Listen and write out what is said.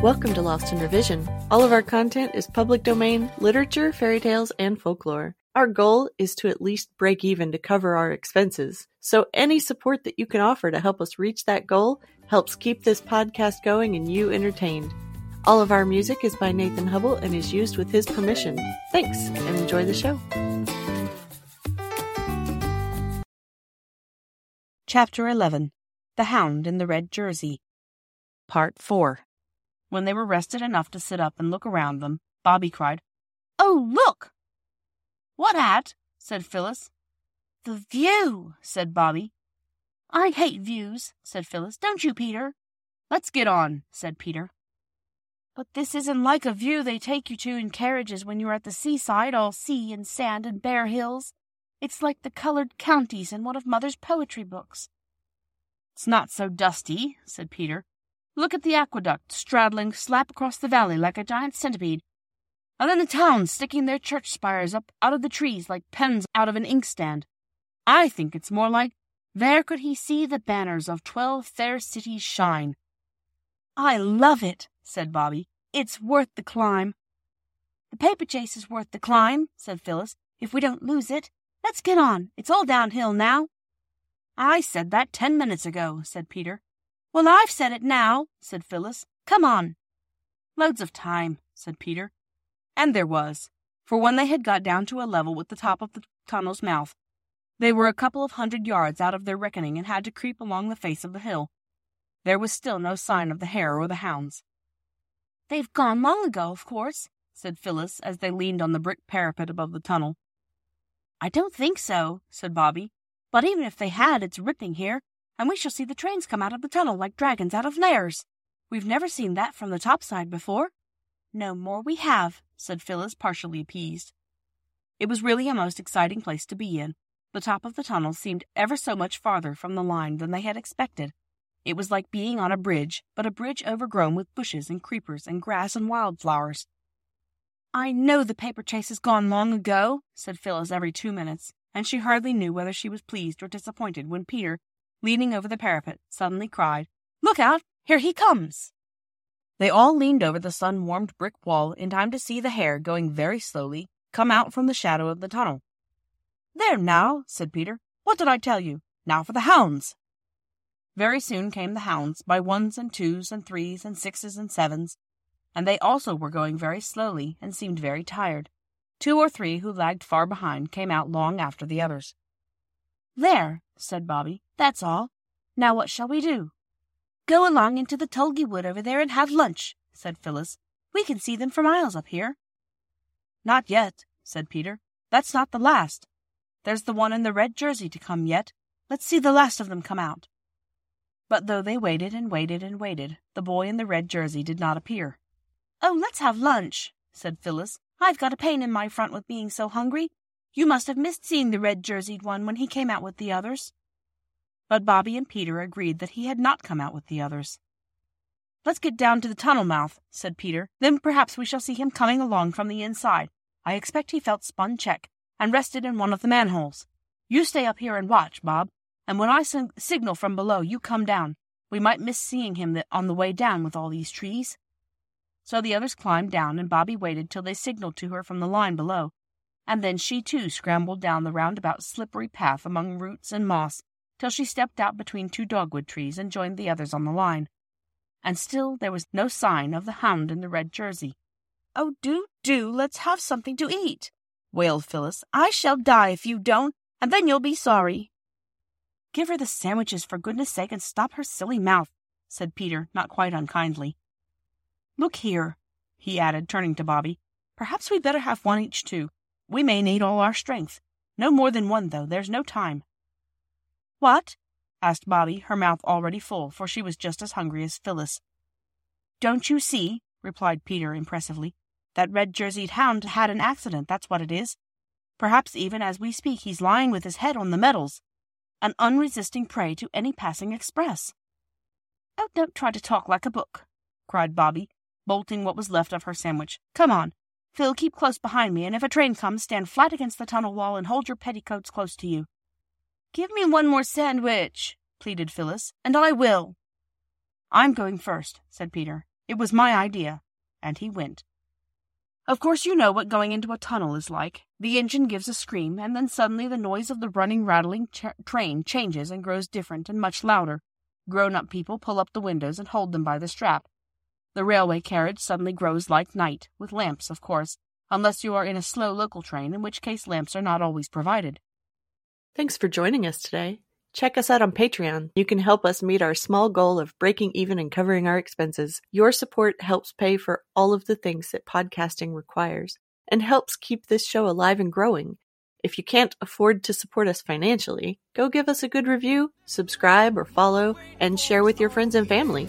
Welcome to Lost in Revision. All of our content is public domain, literature, fairy tales, and folklore. Our goal is to at least break even to cover our expenses. So any support that you can offer to help us reach that goal helps keep this podcast going and you entertained. All of our music is by Nathan Hubble and is used with his permission. Thanks and enjoy the show. Chapter 11 The Hound in the Red Jersey Part 4 When they were rested enough to sit up and look around them, Bobby cried, Oh, look! What at? said Phyllis. The view, said Bobby. I hate views, said Phyllis. Don't you, Peter? Let's get on, said Peter. But this isn't like a view they take you to in carriages when you're at the seaside, all sea and sand and bare hills. It's like the colored counties in one of Mother's poetry books. It's not so dusty, said Peter. Look at the aqueduct straddling slap across the valley like a giant centipede and then the towns sticking their church spires up out of the trees like pens out of an inkstand. I think it's more like, there could he see the banners of twelve fair cities shine. I love it, said Bobby. It's worth the climb. The paper chase is worth the climb, said Phyllis, if we don't lose it. Let's get on. It's all downhill now. I said that ten minutes ago, said Peter. Well, I've said it now, said Phyllis. Come on. Loads of time, said Peter. And there was, for when they had got down to a level with the top of the tunnel's mouth, they were a couple of hundred yards out of their reckoning and had to creep along the face of the hill. There was still no sign of the hare or the hounds. They've gone long ago, of course, said Phyllis as they leaned on the brick parapet above the tunnel. I don't think so, said Bobby. But even if they had, it's ripping here, and we shall see the trains come out of the tunnel like dragons out of lairs. We've never seen that from the top side before. No more we have, said Phyllis, partially appeased. It was really a most exciting place to be in. The top of the tunnel seemed ever so much farther from the line than they had expected. It was like being on a bridge, but a bridge overgrown with bushes and creepers and grass and wildflowers. I know the paper chase has gone long ago, said Phyllis every two minutes, and she hardly knew whether she was pleased or disappointed when Peter, leaning over the parapet, suddenly cried, Look out! Here he comes! They all leaned over the sun warmed brick wall in time to see the hare going very slowly come out from the shadow of the tunnel. There now, said Peter. What did I tell you? Now for the hounds. Very soon came the hounds, by ones and twos and threes and sixes and sevens, and they also were going very slowly and seemed very tired. Two or three who lagged far behind came out long after the others. There, said Bobby, that's all. Now what shall we do? Go along into the tulgey wood over there and have lunch, said Phyllis. We can see them for miles up here. Not yet, said Peter. That's not the last. There's the one in the red jersey to come yet. Let's see the last of them come out. But though they waited and waited and waited, the boy in the red jersey did not appear. Oh, let's have lunch, said Phyllis. I've got a pain in my front with being so hungry. You must have missed seeing the red jerseyed one when he came out with the others but Bobby and Peter agreed that he had not come out with the others. Let's get down to the tunnel mouth, said Peter. Then perhaps we shall see him coming along from the inside. I expect he felt spun check and rested in one of the manholes. You stay up here and watch, Bob, and when I sing- signal from below, you come down. We might miss seeing him th- on the way down with all these trees. So the others climbed down, and Bobby waited till they signaled to her from the line below, and then she too scrambled down the roundabout slippery path among roots and moss till she stepped out between two dogwood trees and joined the others on the line. And still there was no sign of the hound in the red jersey. Oh, do, do, let's have something to eat, wailed Phyllis. I shall die if you don't, and then you'll be sorry. Give her the sandwiches for goodness sake and stop her silly mouth, said Peter, not quite unkindly. Look here, he added, turning to Bobby. Perhaps we'd better have one each, too. We may need all our strength. No more than one, though. There's no time. What? asked Bobby, her mouth already full, for she was just as hungry as Phyllis. Don't you see, replied Peter impressively, that red jerseyed hound had an accident, that's what it is. Perhaps even as we speak he's lying with his head on the metals, an unresisting prey to any passing express. Oh, don't try to talk like a book, cried Bobby, bolting what was left of her sandwich. Come on. Phil, keep close behind me, and if a train comes, stand flat against the tunnel wall and hold your petticoats close to you. Give me one more sandwich, pleaded Phyllis, and I will. I'm going first, said Peter, It was my idea, and he went. Of course, you know what going into a tunnel is like. The engine gives a scream, and then suddenly the noise of the running, rattling ch- train changes and grows different and much louder. Grown up people pull up the windows and hold them by the strap. The railway carriage suddenly grows like night, with lamps, of course, unless you are in a slow local train, in which case lamps are not always provided. Thanks for joining us today. Check us out on Patreon. You can help us meet our small goal of breaking even and covering our expenses. Your support helps pay for all of the things that podcasting requires and helps keep this show alive and growing. If you can't afford to support us financially, go give us a good review, subscribe or follow, and share with your friends and family.